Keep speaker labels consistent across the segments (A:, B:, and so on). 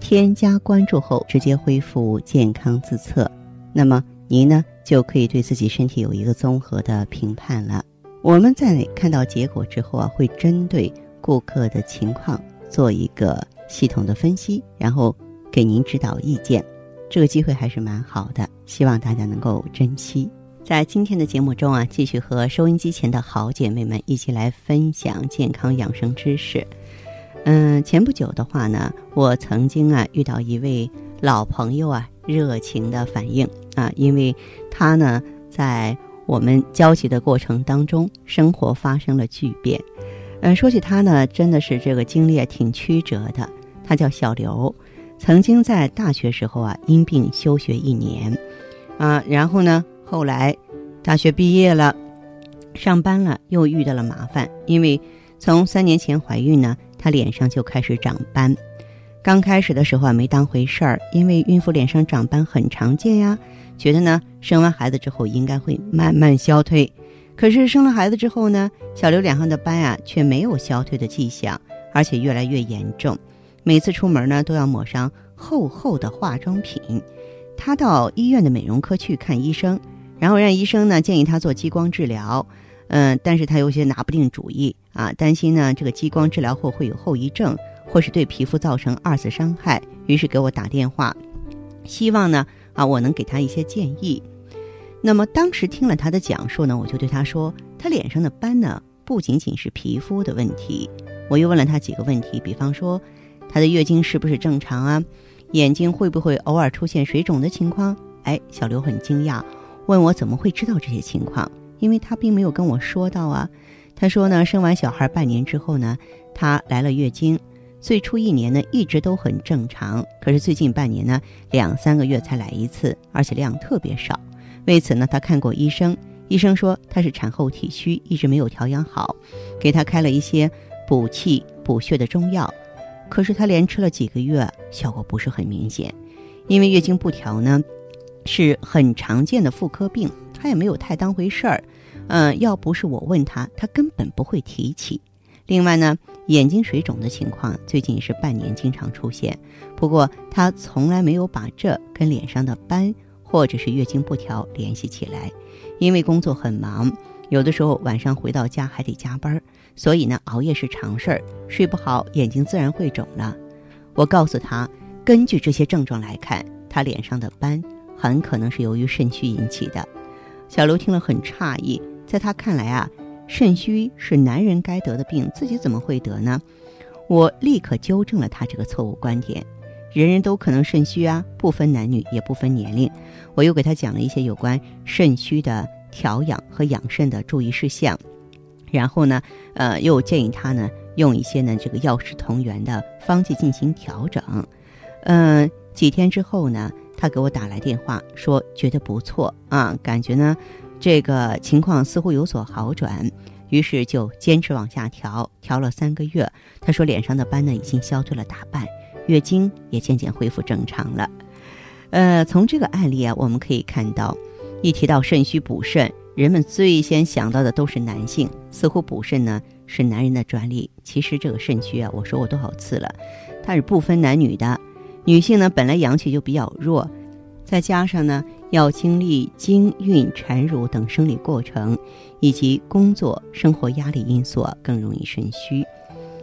A: 添加关注后，直接恢复健康自测，那么您呢就可以对自己身体有一个综合的评判了。我们在看到结果之后啊，会针对顾客的情况做一个系统的分析，然后给您指导意见。这个机会还是蛮好的，希望大家能够珍惜。在今天的节目中啊，继续和收音机前的好姐妹们一起来分享健康养生知识。嗯，前不久的话呢，我曾经啊遇到一位老朋友啊，热情的反映啊，因为他呢在我们交集的过程当中，生活发生了巨变。嗯，说起他呢，真的是这个经历挺曲折的。他叫小刘，曾经在大学时候啊因病休学一年，啊，然后呢后来大学毕业了，上班了又遇到了麻烦，因为从三年前怀孕呢。她脸上就开始长斑，刚开始的时候啊没当回事儿，因为孕妇脸上长斑很常见呀，觉得呢生完孩子之后应该会慢慢消退。可是生了孩子之后呢，小刘脸上的斑啊却没有消退的迹象，而且越来越严重，每次出门呢都要抹上厚厚的化妆品。她到医院的美容科去看医生，然后让医生呢建议她做激光治疗。嗯，但是他有些拿不定主意啊，担心呢这个激光治疗后会有后遗症，或是对皮肤造成二次伤害，于是给我打电话，希望呢啊我能给他一些建议。那么当时听了他的讲述呢，我就对他说，他脸上的斑呢不仅仅是皮肤的问题，我又问了他几个问题，比方说他的月经是不是正常啊，眼睛会不会偶尔出现水肿的情况？哎，小刘很惊讶，问我怎么会知道这些情况。因为他并没有跟我说到啊，他说呢，生完小孩半年之后呢，他来了月经，最初一年呢一直都很正常，可是最近半年呢，两三个月才来一次，而且量特别少。为此呢，他看过医生，医生说他是产后体虚，一直没有调养好，给他开了一些补气补血的中药，可是他连吃了几个月，效果不是很明显。因为月经不调呢，是很常见的妇科病。他也没有太当回事儿，嗯，要不是我问他，他根本不会提起。另外呢，眼睛水肿的情况最近是半年经常出现，不过他从来没有把这跟脸上的斑或者是月经不调联系起来。因为工作很忙，有的时候晚上回到家还得加班，所以呢熬夜是常事儿，睡不好眼睛自然会肿了。我告诉他，根据这些症状来看，他脸上的斑很可能是由于肾虚引起的。小刘听了很诧异，在他看来啊，肾虚是男人该得的病，自己怎么会得呢？我立刻纠正了他这个错误观点，人人都可能肾虚啊，不分男女，也不分年龄。我又给他讲了一些有关肾虚的调养和养肾的注意事项，然后呢，呃，又建议他呢用一些呢这个药食同源的方剂进行调整。嗯，几天之后呢？他给我打来电话说觉得不错啊，感觉呢，这个情况似乎有所好转，于是就坚持往下调，调了三个月。他说脸上的斑呢已经消退了大半，月经也渐渐恢复正常了。呃，从这个案例啊，我们可以看到，一提到肾虚补肾，人们最先想到的都是男性，似乎补肾呢是男人的专利。其实这个肾虚啊，我说过多少次了，它是不分男女的。女性呢，本来阳气就比较弱，再加上呢，要经历经孕、产乳等生理过程，以及工作、生活压力因素，更容易肾虚。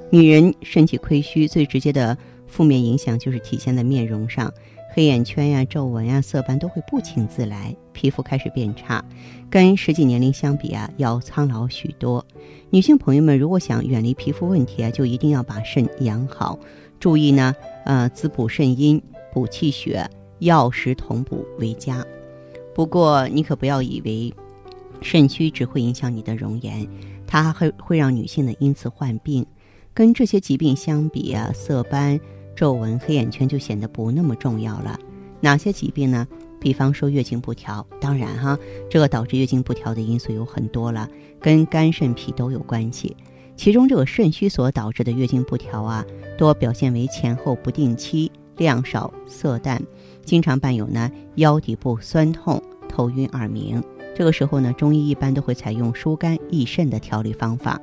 A: 女人身体亏虚，最直接的负面影响就是体现在面容上，黑眼圈呀、皱纹呀、色斑都会不请自来，皮肤开始变差，跟实际年龄相比啊，要苍老许多。女性朋友们，如果想远离皮肤问题啊，就一定要把肾养好。注意呢，呃，滋补肾阴、补气血，药食同补为佳。不过你可不要以为肾虚只会影响你的容颜，它还会让女性呢因此患病。跟这些疾病相比啊，色斑、皱纹、黑眼圈就显得不那么重要了。哪些疾病呢？比方说月经不调，当然哈，这个导致月经不调的因素有很多了，跟肝肾脾都有关系。其中这个肾虚所导致的月经不调啊，多表现为前后不定期、量少、色淡，经常伴有呢腰底部酸痛、头晕耳鸣。这个时候呢，中医一般都会采用疏肝益肾的调理方法。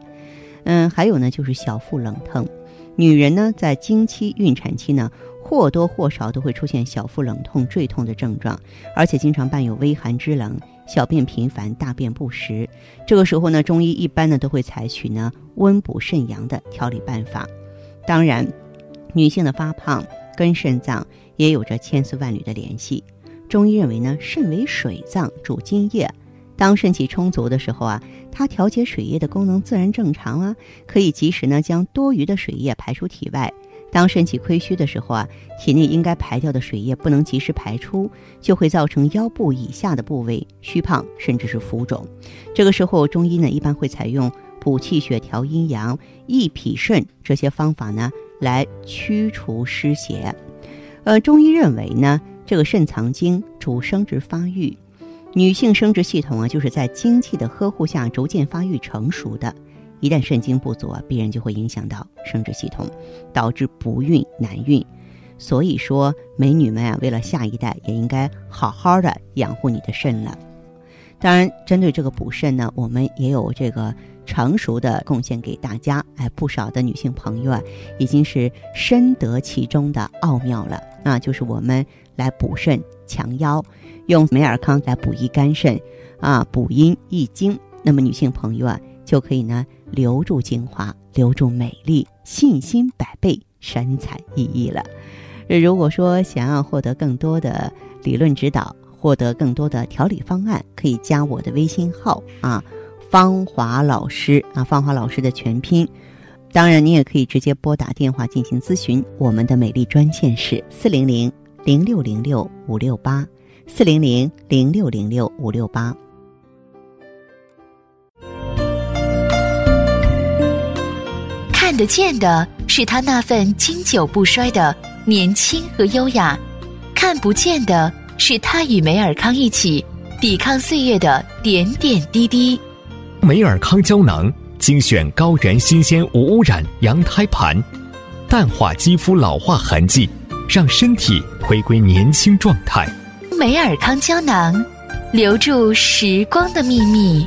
A: 嗯，还有呢就是小腹冷痛，女人呢在经期、孕产期呢。或多或少都会出现小腹冷痛、坠痛的症状，而且经常伴有微寒肢冷、小便频繁、大便不实。这个时候呢，中医一般呢都会采取呢温补肾阳的调理办法。当然，女性的发胖跟肾脏也有着千丝万缕的联系。中医认为呢，肾为水脏，主津液。当肾气充足的时候啊，它调节水液的功能自然正常啊，可以及时呢将多余的水液排出体外。当肾气亏虚的时候啊，体内应该排掉的水液不能及时排出，就会造成腰部以下的部位虚胖，甚至是浮肿。这个时候，中医呢一般会采用补气血、调阴阳、益脾肾这些方法呢，来驱除湿邪。呃，中医认为呢，这个肾藏精，主生殖发育，女性生殖系统啊，就是在精气的呵护下逐渐发育成熟的。一旦肾精不足啊，必然就会影响到生殖系统，导致不孕难孕。所以说，美女们啊，为了下一代，也应该好好的养护你的肾了。当然，针对这个补肾呢，我们也有这个成熟的贡献给大家。哎，不少的女性朋友啊，已经是深得其中的奥妙了。那就是我们来补肾强腰，用美尔康来补益肝肾，啊，补阴益精。那么女性朋友啊，就可以呢。留住精华，留住美丽，信心百倍，神采奕奕了。如果说想要获得更多的理论指导，获得更多的调理方案，可以加我的微信号啊，芳华老师啊，芳华老师的全拼。当然，你也可以直接拨打电话进行咨询。我们的美丽专线是四零零零六零六五六八，四零零零六零六五六八。
B: 看得见的是他那份经久不衰的年轻和优雅，看不见的是他与梅尔康一起抵抗岁月的点点滴滴。
C: 梅尔康胶囊精选高原新鲜无污染羊胎盘，淡化肌肤老化痕迹，让身体回归年轻状态。
B: 梅尔康胶囊，留住时光的秘密。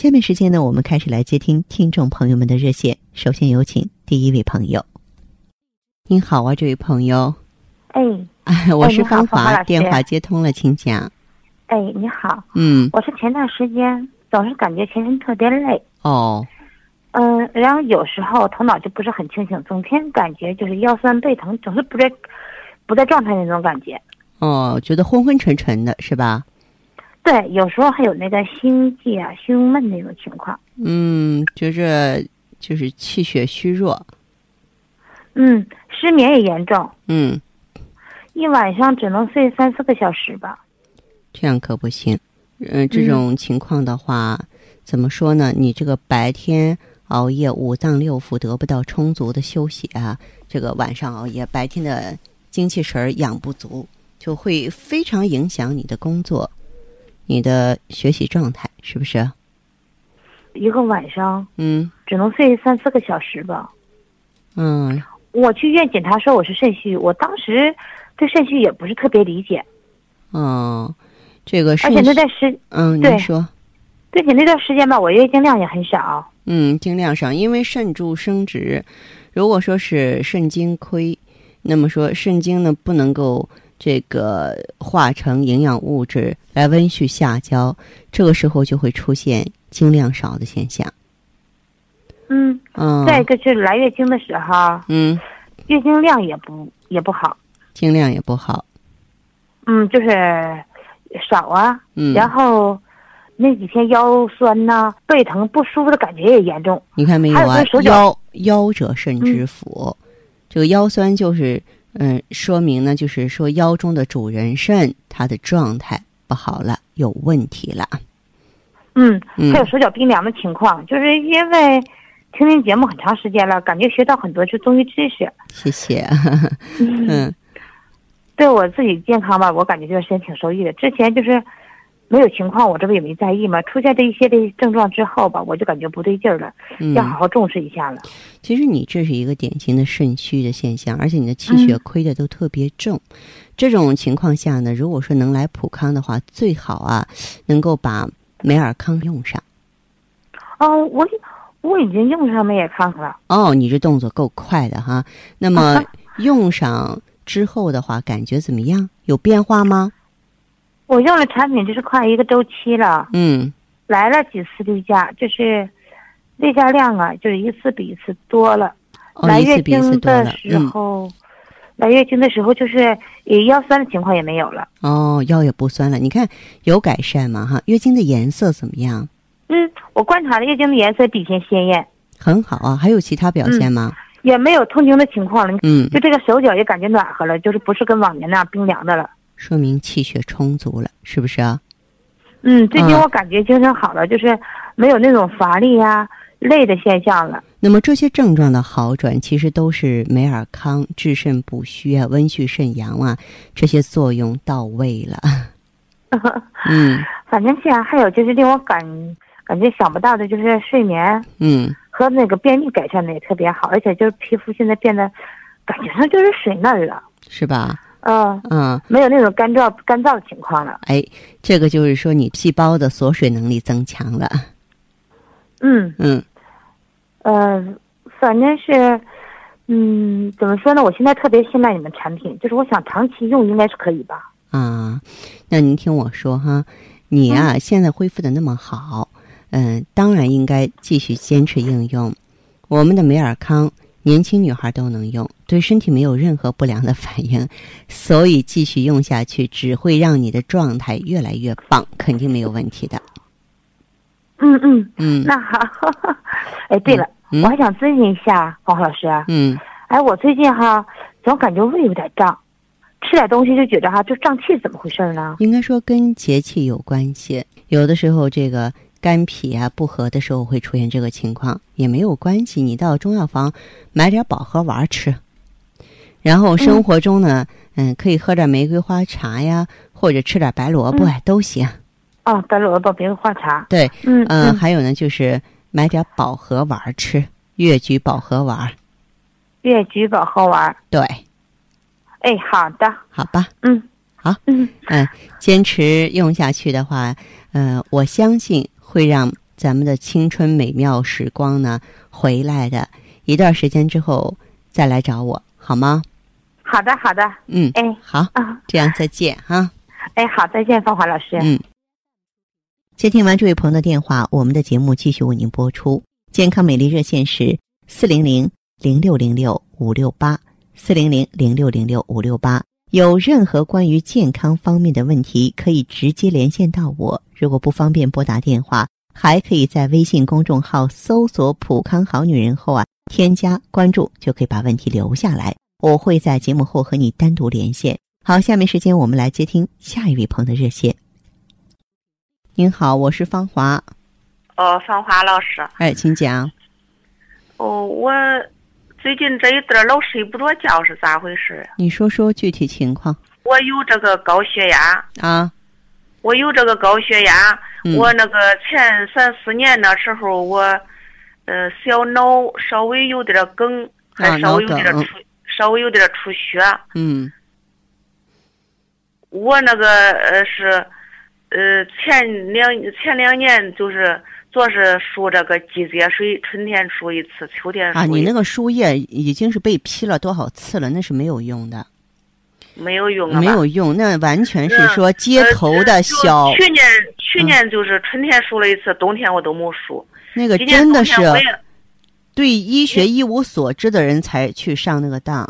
A: 下面时间呢，我们开始来接听听众朋友们的热线。首先有请第一位朋友。您好啊，这位朋友。
D: 哎，
A: 我是芳华，电话接通了，请讲。
D: 哎，你好。
A: 嗯。
D: 我是前段时间总是感觉全身特别累。
A: 哦。
D: 嗯，然后有时候头脑就不是很清醒，整天感觉就是腰酸背疼，总是不在不在状态那种感觉。
A: 哦，觉得昏昏沉沉的是吧？
D: 对，有时候还有那个心悸啊、胸闷那种情况。
A: 嗯，就是就是气血虚弱。
D: 嗯，失眠也严重。
A: 嗯，
D: 一晚上只能睡三四个小时吧。
A: 这样可不行。嗯，这种情况的话，怎么说呢？你这个白天熬夜，五脏六腑得不到充足的休息啊，这个晚上熬夜，白天的精气神儿养不足，就会非常影响你的工作。你的学习状态是不是？
D: 一个晚上，
A: 嗯，
D: 只能睡三四个小时吧。
A: 嗯，
D: 我去医院检查说我是肾虚，我当时对肾虚也不是特别理解。
A: 哦，这个
D: 而且那段时，
A: 嗯，你说，
D: 并且那段时间吧，我月经量也很少。
A: 嗯，经量少，因为肾主生殖，如果说是肾精亏，那么说肾精呢不能够。这个化成营养物质来温煦下焦，这个时候就会出现经量少的现象。
D: 嗯，
A: 嗯，
D: 再一个就是来月经的时候，
A: 嗯，
D: 月经量也不也不好，
A: 经量也不好，
D: 嗯，就是少啊，
A: 嗯，
D: 然后那几天腰酸呐、背疼不舒服的感觉也严重。
A: 你看没有啊腰腰者肾之府，这个腰酸就是嗯、说明呢，就是说腰中的主人肾它的状态不好了，有问题了。
D: 嗯，
A: 嗯
D: 还有手脚冰凉的情况，就是因为听您节目很长时间了，感觉学到很多就中医知识。
A: 谢谢。嗯
D: 对我自己健康吧，我感觉这段时间挺受益的。之前就是没有情况，我这不也没在意吗。出现这一些的症状之后吧，我就感觉不对劲儿了，要好
A: 嗯，
D: 好重视一下了。
A: 其实你这是一个典型的肾虚的现象，而且你的气血
D: 嗯
A: 亏的都特别重。这种情况下呢，如果说能来普康的话，最好啊能够把美尔康用上。
D: 哦，我我已经用上美尔康了。
A: 哦，你这动作够快的哈。那么 用上之后的话，感觉怎么样？有变化吗？
D: 我用了产品就是快一个周期了，
A: 嗯
D: 来了几次例假，就是例假量啊，就是一次比一次多了。
A: 哦，
D: 来月经。的时
A: 嗯，
D: 候，来月经的时候就是也腰酸的情况也没有了。
A: 哦，腰也不酸了。你看有改善吗？哈，月经的颜色怎么样？
D: 嗯，我观察了月经的颜色比以前鲜艳，
A: 很好啊。还有其他表现吗？
D: 也没有痛经的情况了。
A: 嗯，
D: 就这个手脚也感觉暖和了，就是不是跟往年那样冰凉的了。
A: 说明气血充足了，是不是啊？
D: 嗯，最近
A: 嗯
D: 我感觉精神好了，就是没有那种乏力呀、累的现象了。
A: 那么这些症状的好转，其实都是美尔康治肾补虚啊、温煦肾阳啊这些作用到位了。嗯
D: 反正现在还有就是令我感感觉想不到的，就是睡眠
A: 嗯，
D: 和那个便秘改善的也特别好，而且就是皮肤现在变得感觉上就是水嫩了，
A: 是吧？
D: 嗯、
A: 嗯，
D: 没有那种干燥干燥的情况了。
A: 哎，这个就是说你细胞的锁水能力增强了。
D: 嗯
A: 嗯
D: 呃，反正是，嗯，怎么说呢？我现在特别信赖你们产品，就是我想长期用应该是可以吧？
A: 啊，那您听我说哈，你呀、现在恢复的那么好，嗯、当然应该继续坚持应用。我们的美尔康，年轻女孩都能用，对身体没有任何不良的反应，所以继续用下去只会让你的状态越来越棒，肯定没有问题的。
D: 嗯嗯，
A: 嗯
D: 那好。哎，对了，
A: 嗯
D: 我还想咨询一下黄老师，
A: 嗯，
D: 哎，我最近哈总感觉胃有点胀，吃点东西就觉得哈就胀气，怎么回事呢？
A: 应该说跟节气有关系，有的时候这个肝脾啊不和的时候会出现这个情况，也没有关系。你到中药房买点保和丸吃，然后生活中呢，嗯，可以喝点玫瑰花茶呀，或者吃点白萝卜呀、都行。
D: 哦，白萝卜、玫瑰花茶。
A: 对，
D: 嗯
A: 嗯，还有呢，就是买点保和丸吃，越橘保和丸。
D: 越橘保和丸。
A: 对，
D: 哎，好的，
A: 好吧，
D: 嗯，
A: 好，
D: 嗯，
A: 嗯，坚持用下去的话，呃，我相信会让咱们的青春美妙时光呢回来的。一段时间之后再来找我，好吗？
D: 好的，好的，
A: 嗯，
D: 哎
A: 好，
D: 啊，
A: 这样再见哈。
D: 哎，好，再见，芳华老师。
A: 嗯。接听完这位朋友的电话，我们的节目继续为您播出。健康美丽热线是四零零零六零六五六八四零零零六零六五六八。有任何关于健康方面的问题，可以直接连线到我。如果不方便拨打电话，还可以在微信公众号搜索“普康好女人”后啊，添加关注，就可以把问题留下来。我会在节目后和你单独连线。好，下面时间我们来接听下一位朋友的热线。您好，我是芳华。
E: 哦，芳华老师，
A: 哎，请讲。
E: 哦，我最近这一段老睡不着觉，是咋回事啊？
A: 你说说具体情况
E: 我有这个高血压，
A: 啊？
E: 我有这个高血压。
A: 嗯
E: 我那个前三四年那时候，我呃小脑稍微有点梗，还
A: 啊
E: 稍微有点出，稍微有点出血。
A: 嗯
E: 我那个呃是呃前两前两年就是做是输这个季节水，春天输一次，秋天输
A: 啊。你那个输液已经是被批了多少次了？那是没有用的，
E: 没有用啊？
A: 没有用，那完全是
E: 嗯
A: 说街头的小，
E: 去年去年就是春天输了一次，冬天我都没输。
A: 那个真的是对医学一无所知的人才去上那个当。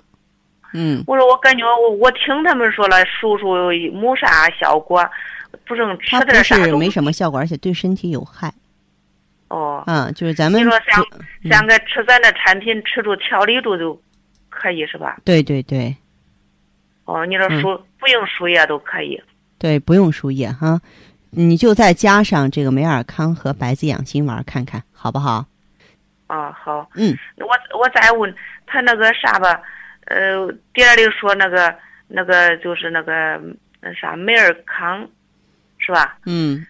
A: 嗯，
E: 我说我感觉我我听他们说了，叔叔没啥效果，不正吃
A: 它不
E: 点啥
A: 是没。什么效果，而且对身体有害。
E: 哦，
A: 啊，就是咱们
E: 你说像
A: 嗯
E: 像个吃咱的产品，吃住调理住就可以是吧？
A: 对对对
E: 哦，你说
A: 嗯
E: 输不用输液都可以。
A: 对，不用输液哈，你就再加上这个美尔康和白子养心丸看看好不好？
E: 啊，好，
A: 嗯，
E: 我我再问他那个啥吧，呃，店里说那个那个就是那个那啥美尔康，是吧？
A: 嗯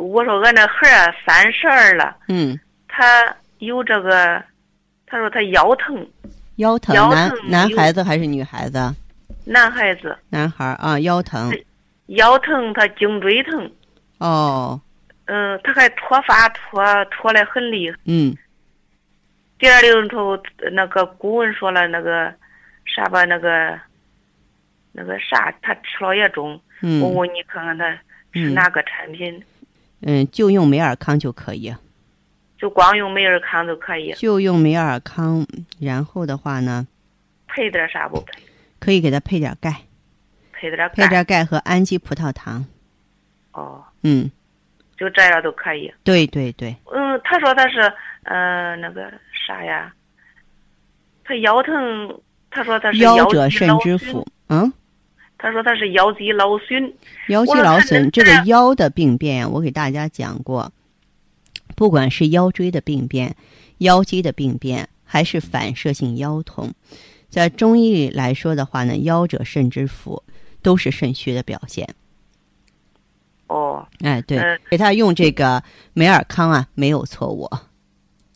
E: 我说俺那孩儿三十二了，
A: 嗯，
E: 他有这个，他说他腰疼，
A: 腰疼，
E: 腰
A: 男男孩子还是女孩子？
E: 男孩子。
A: 男孩儿啊，腰疼。
E: 腰疼，他颈椎疼，
A: 哦，
E: 嗯、他还脱发脱脱的很厉害。
A: 嗯。
E: 第二零头那个顾问说了那个啥吧，那个那个啥，他吃了也中。我
A: 嗯
E: 问你看看他是
A: 嗯
E: 哪个产品，
A: 嗯，就用美尔康就可以，
E: 就光用美尔康就可以，
A: 就用美尔康，然后的话呢，
E: 配点啥不配？
A: 可以给他配点钙，
E: 配点钙。
A: 配点钙和氨基葡萄糖。
E: 哦，
A: 嗯，
E: 就这样都可以。
A: 对对对，
E: 嗯，他说他是呃那个啥呀，他腰疼，他说他是
A: 腰
E: 肌
A: 者肾之府。嗯，
E: 他说他是腰肌劳损。
A: 腰肌劳损这个腰的病变，我给大家讲过，不管是腰椎的病变、腰肌的病变，还是反射性腰痛，在中医里来说的话呢，腰者肾之府，都是肾虚的表现。
E: 哦
A: 哎，对，
E: 嗯
A: 给他用这个美尔康啊，没有错误。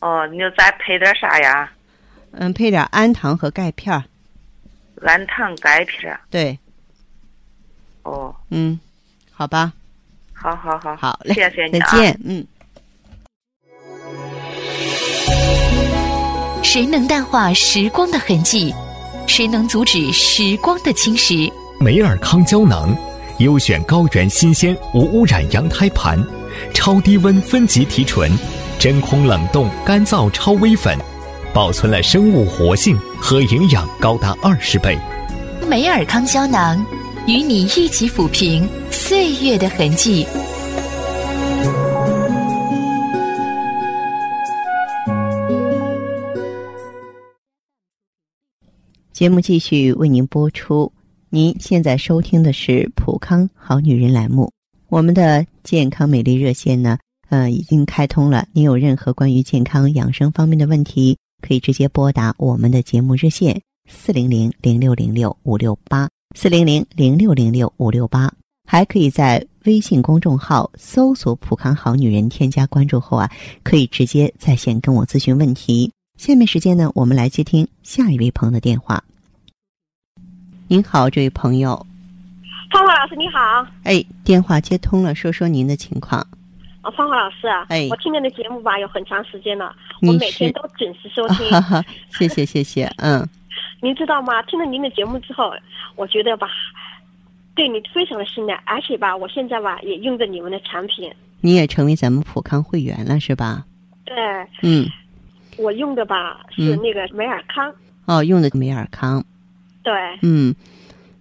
E: 哦，你就再配点啥呀？
A: 嗯，配点氨糖和钙片儿。
E: 氨糖钙片儿。
A: 对，
E: 哦，
A: 嗯，好吧，
E: 好好好，
A: 好嘞，
E: 谢谢你啊。
A: 再见，嗯。
B: 谁能淡化时光的痕迹？谁能阻止时光的侵蚀？
C: 美尔康胶囊，优选高原新鲜无污染羊胎盘，超低温分级提纯，真空冷冻干燥超微粉，保存了生物活性和营养高达二十倍。
B: 美尔康胶囊与你一起抚平岁月的痕迹。
A: 节目继续为您播出。您现在收听的是《普康好女人》栏目，我们的健康美丽热线呢，呃，已经开通了。您有任何关于健康养生方面的问题，可以直接拨打我们的节目热线四零零零六零六五六八四零零零六零六五六八，还可以在微信公众号搜索“普康好女人”，添加关注后啊，可以直接在线跟我咨询问题。下面时间呢，我们来接听下一位朋友的电话。您好，这位朋友，
F: 芳华老师你好，
A: 哎，电话接通了，说说您的情况。
F: 哦，芳华老师啊，
A: 哎
F: 我听您的节目吧有很长时间了，我每天都准时收听。
A: 哈哈，谢谢谢谢，嗯，
F: 您知道吗？听了您的节目之后，我觉得吧，对你非常的信赖，而且吧，我现在吧也用着你们的产品，
A: 你也成为咱们普康会员了是吧？
F: 对。
A: 嗯，
F: 我用的吧是
A: 嗯
F: 那个美尔康，
A: 哦，用的美尔康，
F: 对，
A: 嗯，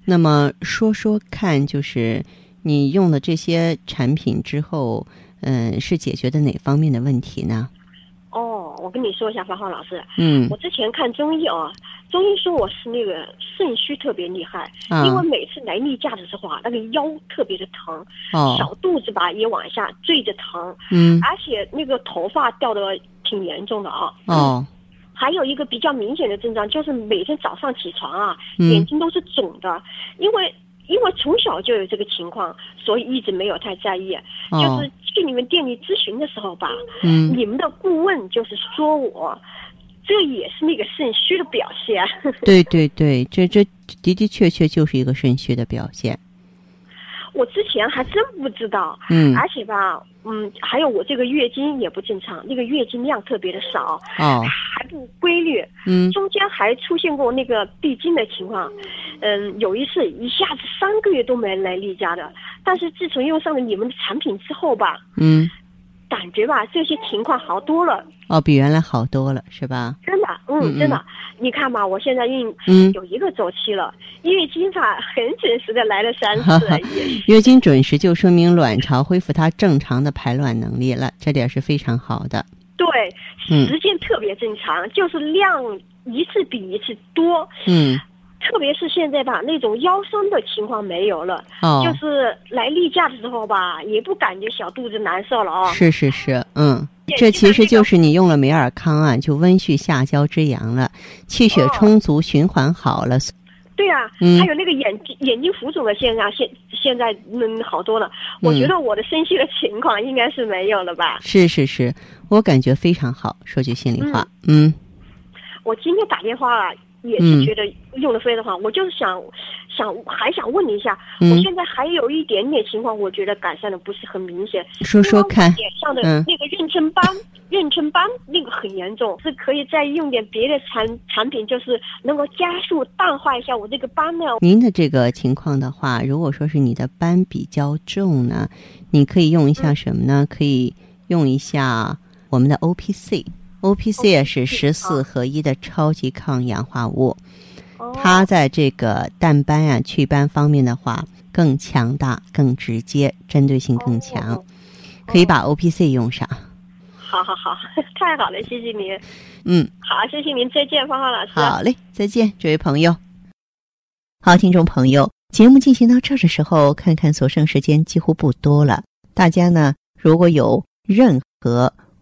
A: 那么说说看，就是你用了这些产品之后，嗯，是解决的哪方面的问题呢？
F: 哦，我跟你说一下，芳芳老师，
A: 嗯。
F: 我之前看中医啊，中医说我是那个肾虚特别厉害，
A: 啊。
F: 因为每次来例假的时候啊，那个腰特别的疼，
A: 哦。
F: 小肚子吧也往下坠着疼，
A: 嗯。
F: 而且那个头发掉的挺严重的啊。
A: 哦。
F: 还有一个比较明显的症状就是每天早上起床啊，
A: 嗯。
F: 眼睛都是肿的，因为因为从小就有这个情况，所以一直没有太在意。就
A: 哦
F: 是去你们店里咨询的时候吧，
A: 嗯
F: 你们的顾问就是说我。这也是那个肾虚的表现，
A: 对对对，这这的的确确就是一个肾虚的表现。
F: 我之前还真不知道，
A: 嗯。
F: 而且吧，嗯，还有我这个月经也不正常，那个月经量特别的少，
A: 哦。
F: 还不规律，
A: 嗯。
F: 中间还出现过那个闭经的情况，嗯，有一次一下子三个月都没来例假的，但是自从用上了你们的产品之后吧，
A: 嗯。
F: 感觉吧，这些情况好多了。
A: 哦，比原来好多了，是吧？
F: 真的，
A: 嗯
F: 嗯，真的。你看嘛，我现在孕
A: 嗯，
F: 有一个周期了，月经吧很准时的来了三次，也
A: 月经准时就说明卵巢恢复它正常的排卵能力了，这点是非常好的。
F: 对，
A: 嗯
F: 时间特别正常，就是量一次比一次多。
A: 嗯，
F: 特别是现在吧，那种腰酸的情况没有了，
A: 哦，
F: 就是来例假的时候吧，也不感觉小肚子难受了啊。
A: 是是是，嗯，这其实就是你用了美尔康啊，就温煦下焦之阳了，气血
F: 哦
A: 充足，循环好了。
F: 对啊、
A: 嗯
F: 还有那个眼睛眼睛浮肿的现象，现现在嗯好多了。我
A: 嗯
F: 觉得我的身体的情况应该是没有了吧。
A: 是是是，我感觉非常好。说句心里话，嗯
F: 我今天打电话啊，也
A: 嗯
F: 是觉得用的非常好。我就是想想还想问你一下，我
A: 嗯，
F: 现在还有一点点情况，我觉得改善的不是很明显。
A: 说说看
F: 脸上的
A: 嗯
F: 那个妊娠斑，妊娠斑那个很严重，是可以再用点别的产产品，就是能够加速淡化一下我这个斑呢。
A: 您的这个情况的话，如果说是你的斑比较重呢，你可以用一下什么呢？可以用一下我们的 O P C。O P C 也是十四合一的超级抗氧化物，
F: 哦
A: 它在这个淡斑啊、祛斑方面的话更强大、更直接，针对性更强，
F: 哦
A: 可以把 O P C 用上。
F: 好好好，太好了，谢谢您。
A: 嗯，
F: 好，谢谢您，再见，芳芳老师。
A: 好嘞，再见，这位朋友。好，听众朋友，节目进行到这儿的时候，看看所剩时间几乎不多了。大家呢，如果有任何